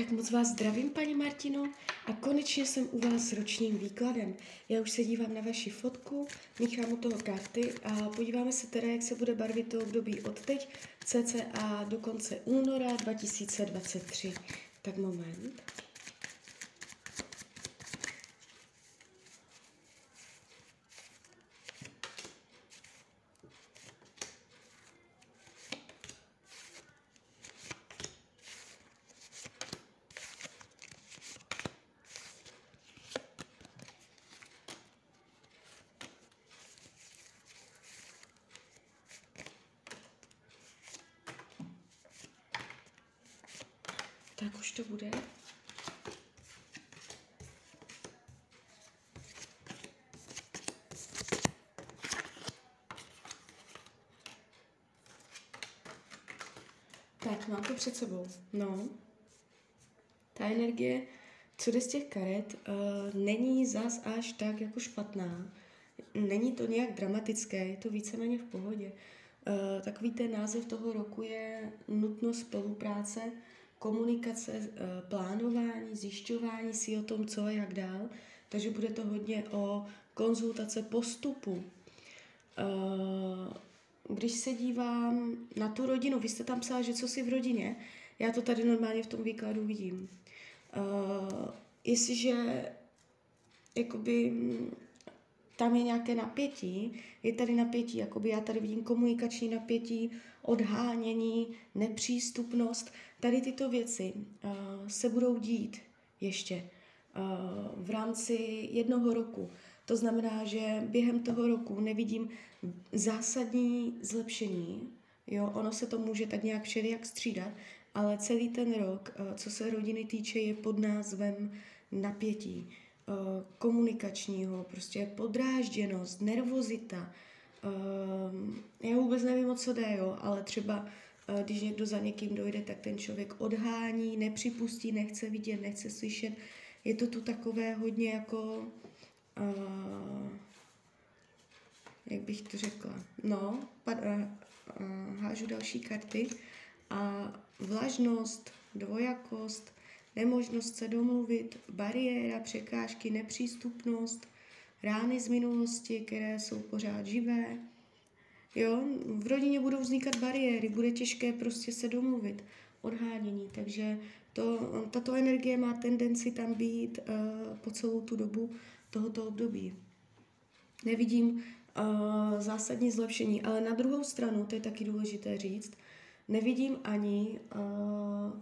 Tak moc vás zdravím, paní Martino, a konečně jsem u vás s ročním výkladem. Já už se dívám na vaši fotku, míchám u toho karty a podíváme se teda, jak se bude barvit to období od teď, cca do konce února 2023. Tak moment. Tak už to bude. Tak, mám to před sebou. No. Ta energie, co jde z těch karet, uh, není zas až tak jako špatná. Není to nějak dramatické, je to víceméně v pohodě. Uh, takový ten název toho roku je nutnost spolupráce, komunikace, uh, plánování, zjišťování si o tom, co a jak dál. Takže bude to hodně o konzultace postupu. Uh, když se dívám na tu rodinu, vy jste tam psala, že co si v rodině, já to tady normálně v tom výkladu vidím. Uh, jestliže jakoby tam je nějaké napětí, je tady napětí, jakoby já tady vidím komunikační napětí, odhánění, nepřístupnost, tady tyto věci uh, se budou dít ještě uh, v rámci jednoho roku. To znamená, že během toho roku nevidím zásadní zlepšení, jo, ono se to může tak nějak všelijak střídat, ale celý ten rok, uh, co se rodiny týče, je pod názvem napětí komunikačního, prostě podrážděnost, nervozita. Uh, já vůbec nevím, o co jde, jo, ale třeba uh, když někdo za někým dojde, tak ten člověk odhání, nepřipustí, nechce vidět, nechce slyšet. Je to tu takové hodně jako, jak bych to řekla, no, pad, hážu další karty a vlažnost, dvojakost, nemožnost se domluvit, bariéra, překážky, nepřístupnost, rány z minulosti, které jsou pořád živé. Jo, v rodině budou vznikat bariéry, bude těžké prostě se domluvit, odhádění, takže to, tato energie má tendenci tam být uh, po celou tu dobu tohoto období. Nevidím uh, zásadní zlepšení, ale na druhou stranu, to je taky důležité říct, nevidím ani uh,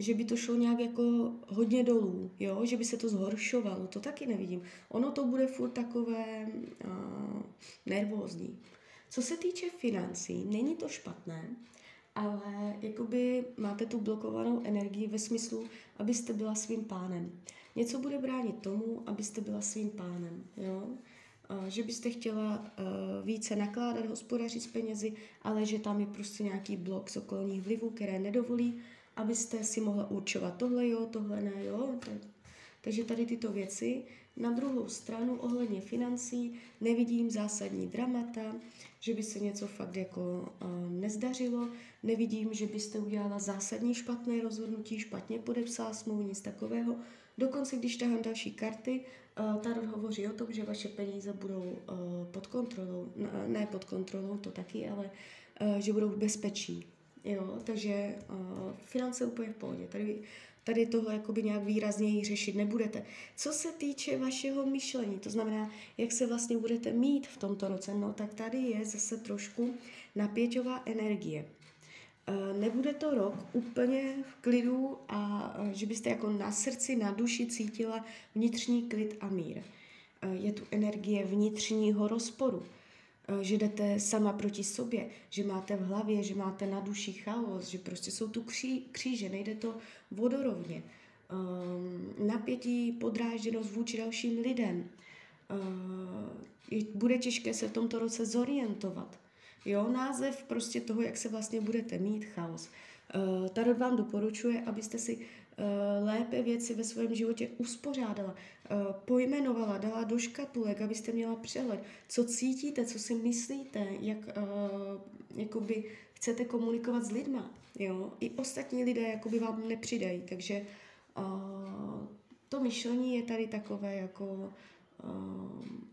že by to šlo nějak jako hodně dolů, jo? že by se to zhoršovalo, to taky nevidím. Ono to bude furt takové uh, nervózní. Co se týče financí, není to špatné, ale jakoby máte tu blokovanou energii ve smyslu, abyste byla svým pánem. Něco bude bránit tomu, abyste byla svým pánem, jo? Že byste chtěla uh, více nakládat, hospodařit s penězi, ale že tam je prostě nějaký blok z okolních vlivů, které nedovolí, abyste si mohla určovat tohle jo, tohle ne, jo. Takže tady tyto věci. Na druhou stranu ohledně financí nevidím zásadní dramata, že by se něco fakt jako uh, nezdařilo, nevidím, že byste udělala zásadní špatné rozhodnutí, špatně podepsala smlouvu, nic takového. Dokonce, když tahám další karty, uh, Tarot hovoří o tom, že vaše peníze budou uh, pod kontrolou, ne pod kontrolou, to taky, ale že budou v bezpečí. Jo, takže uh, finance úplně v pohodě. Tady, tady toho jakoby nějak výrazněji řešit nebudete. Co se týče vašeho myšlení, to znamená, jak se vlastně budete mít v tomto roce, no tak tady je zase trošku napěťová energie. Uh, nebude to rok úplně v klidu a uh, že byste jako na srdci, na duši cítila vnitřní klid a mír. Uh, je tu energie vnitřního rozporu že jdete sama proti sobě, že máte v hlavě, že máte na duši chaos, že prostě jsou tu kří, kříže, nejde to vodorovně. Um, napětí, podrážděnost vůči dalším lidem. Uh, bude těžké se v tomto roce zorientovat. Jo, název prostě toho, jak se vlastně budete mít, chaos. Uh, Tarot vám doporučuje, abyste si lépe věci ve svém životě uspořádala, uh, pojmenovala, dala do škatulek, abyste měla přehled, co cítíte, co si myslíte, jak uh, jakoby chcete komunikovat s lidma. Jo? I ostatní lidé jakoby vám nepřidají, takže to myšlení je tady takové jako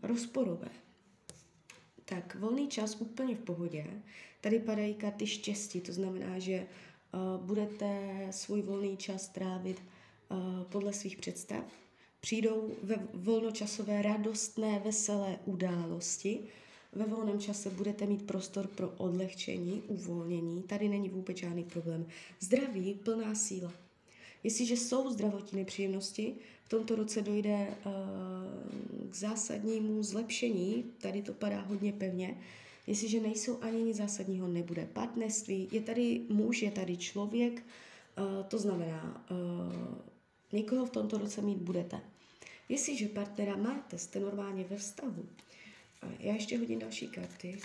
rozporové. Tak volný čas úplně v pohodě. Tady padají karty štěstí, to znamená, že budete svůj volný čas trávit uh, podle svých představ. Přijdou ve volnočasové radostné, veselé události. Ve volném čase budete mít prostor pro odlehčení, uvolnění. Tady není vůbec žádný problém. Zdraví, plná síla. Jestliže jsou zdravotní nepříjemnosti, v tomto roce dojde uh, k zásadnímu zlepšení, tady to padá hodně pevně, jestliže nejsou ani nic zásadního, nebude partnerství, je tady muž, je tady člověk, uh, to znamená, uh, někoho v tomto roce mít budete. Jestliže partnera máte, jste normálně ve vztahu, já ještě hodím další karty.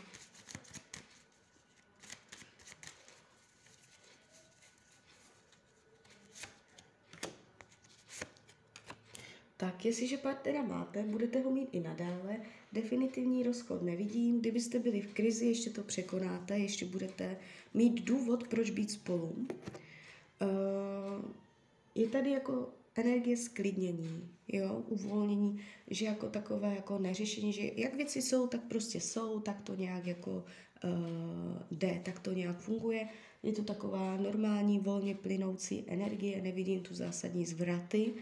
Tak, jestliže partnera máte, budete ho mít i nadále. Definitivní rozchod nevidím. Kdybyste byli v krizi, ještě to překonáte, ještě budete mít důvod, proč být spolu. Uh, je tady jako energie sklidnění, jo, uvolnění, že jako takové jako neřešení, že jak věci jsou, tak prostě jsou, tak to nějak jako uh, jde, tak to nějak funguje. Je to taková normální, volně plynoucí energie, nevidím tu zásadní zvraty. Uh,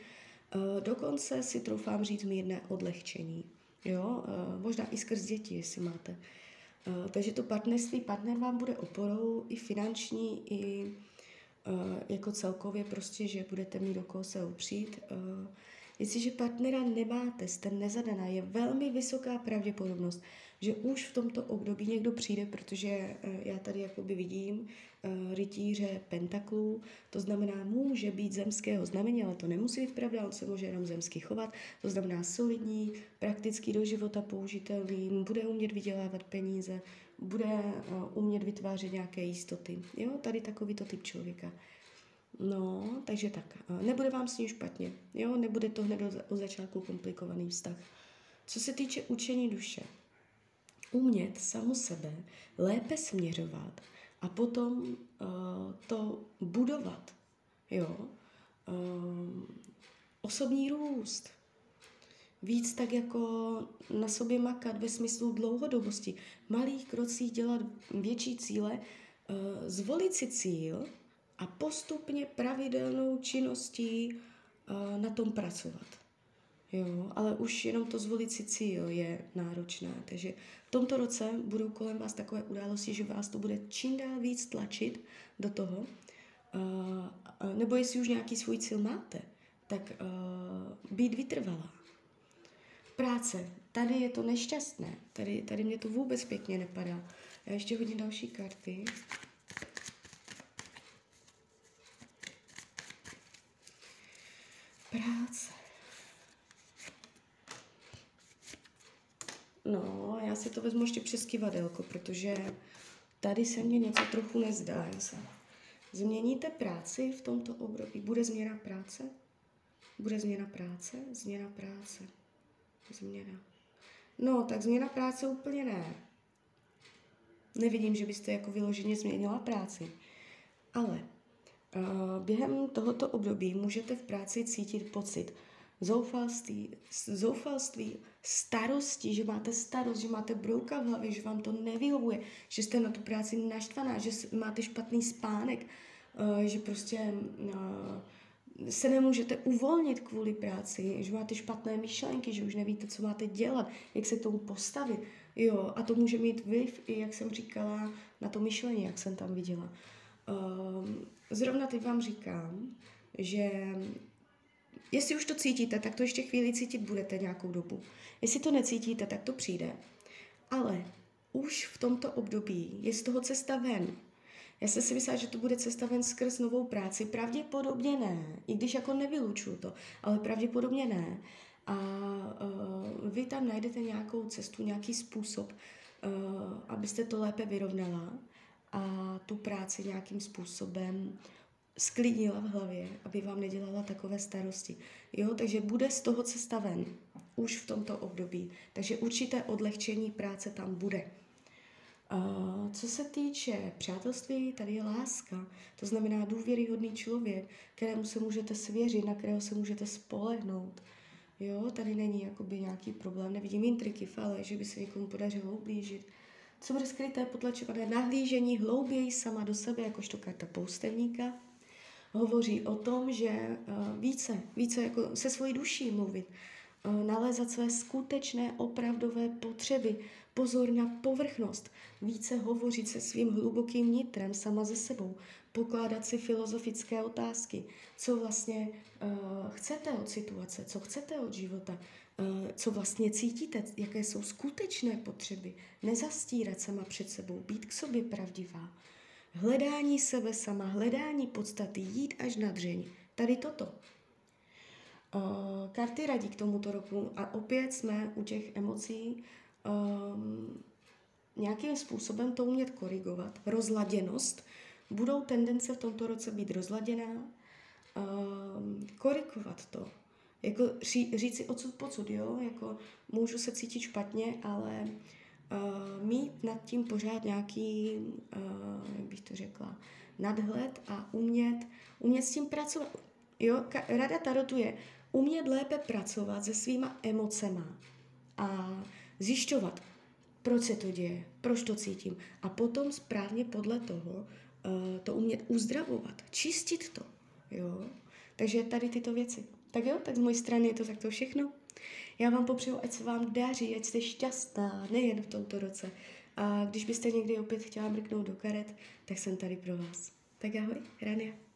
dokonce si troufám říct mírné odlehčení, jo, uh, možná i skrz děti, jestli máte. Uh, takže to partnerství, partner vám bude oporou i finanční, i Eh, jako celkově prostě, že budete mít do koho se upřít. Uh, jestliže partnera nemáte, jste nezadaná, je velmi vysoká pravděpodobnost, že už v tomto období někdo přijde, protože uh, já tady jakoby vidím uh, rytíře pentaklů, to znamená, může být zemského znamení, ale to nemusí být pravda, on se může jenom zemsky chovat, to znamená solidní, prakticky do života použitelný, bude umět vydělávat peníze, bude uh, umět vytvářet nějaké jistoty. Jo, tady takovýto typ člověka. No, takže tak. Nebude vám s ním špatně. Jo, nebude to hned od začátku komplikovaný vztah. Co se týče učení duše, umět samu sebe lépe směřovat a potom uh, to budovat. Jo, uh, osobní růst, víc tak jako na sobě makat ve smyslu dlouhodobosti, malých krocích dělat větší cíle, eh, zvolit si cíl a postupně pravidelnou činností eh, na tom pracovat. Jo, ale už jenom to zvolit si cíl je náročné. Takže v tomto roce budou kolem vás takové události, že vás to bude čím dál víc tlačit do toho. Uh, nebo jestli už nějaký svůj cíl máte, tak uh, být vytrvalá práce. Tady je to nešťastné. Tady, tady mě to vůbec pěkně nepadá. Já ještě hodím další karty. Práce. No, já si to vezmu ještě přes kivadelko, protože tady se mně něco trochu nezdá. Se. Změníte práci v tomto období? Bude změna práce? Bude změna práce? Změna práce. Změna. No, tak změna práce úplně ne. Nevidím, že byste jako vyloženě změnila práci. Ale uh, během tohoto období můžete v práci cítit pocit zoufalství, zoufalství, starosti, že máte starost, že máte brouka v hlavě, že vám to nevyhovuje, že jste na tu práci naštvaná, že máte špatný spánek, uh, že prostě uh, se nemůžete uvolnit kvůli práci, že máte špatné myšlenky, že už nevíte, co máte dělat, jak se tomu postavit. Jo, a to může mít vliv i, jak jsem říkala, na to myšlení, jak jsem tam viděla. Um, zrovna teď vám říkám, že jestli už to cítíte, tak to ještě chvíli cítit budete nějakou dobu. Jestli to necítíte, tak to přijde. Ale už v tomto období je z toho cesta ven. Já jsem si myslela, že to bude cesta ven skrz novou práci. Pravděpodobně ne, i když jako nevylučuju to, ale pravděpodobně ne. A uh, vy tam najdete nějakou cestu, nějaký způsob, uh, abyste to lépe vyrovnala a tu práci nějakým způsobem sklidnila v hlavě, aby vám nedělala takové starosti. Jo, takže bude z toho cesta ven, už v tomto období. Takže určité odlehčení práce tam bude. Uh, co se týče přátelství, tady je láska. To znamená důvěryhodný člověk, kterému se můžete svěřit, na kterého se můžete spolehnout. Jo, tady není jakoby nějaký problém, nevidím intriky, fale, že by se někomu podařilo ublížit. Co bude skryté, potlačované nahlížení hlouběji sama do sebe, jakožto karta poustevníka, hovoří o tom, že uh, více, více jako se svojí duší mluvit, uh, nalézat své skutečné, opravdové potřeby, pozor na povrchnost, více hovořit se svým hlubokým nitrem sama ze sebou, pokládat si filozofické otázky, co vlastně uh, chcete od situace, co chcete od života, uh, co vlastně cítíte, jaké jsou skutečné potřeby, nezastírat sama před sebou, být k sobě pravdivá, hledání sebe sama, hledání podstaty, jít až na dřeň. Tady toto. Uh, karty radí k tomuto roku a opět jsme u těch emocí um, nějakým způsobem to umět korigovat. Rozladěnost. Budou tendence v tomto roce být rozladěná. Um, korigovat to. Jako ří, říct si odsud pocud, jo? Jako můžu se cítit špatně, ale uh, mít nad tím pořád nějaký, uh, jak bych to řekla, nadhled a umět, umět s tím pracovat. Jo, rada Tarotu je umět lépe pracovat se svýma emocema a zjišťovat, proč se to děje, proč to cítím a potom správně podle toho uh, to umět uzdravovat, čistit to, jo. Takže tady tyto věci. Tak jo, tak z mojí strany je to takto všechno. Já vám popřeju, ať se vám daří, ať jste šťastná, nejen v tomto roce. A když byste někdy opět chtěla mrknout do karet, tak jsem tady pro vás. Tak ahoj, Rania.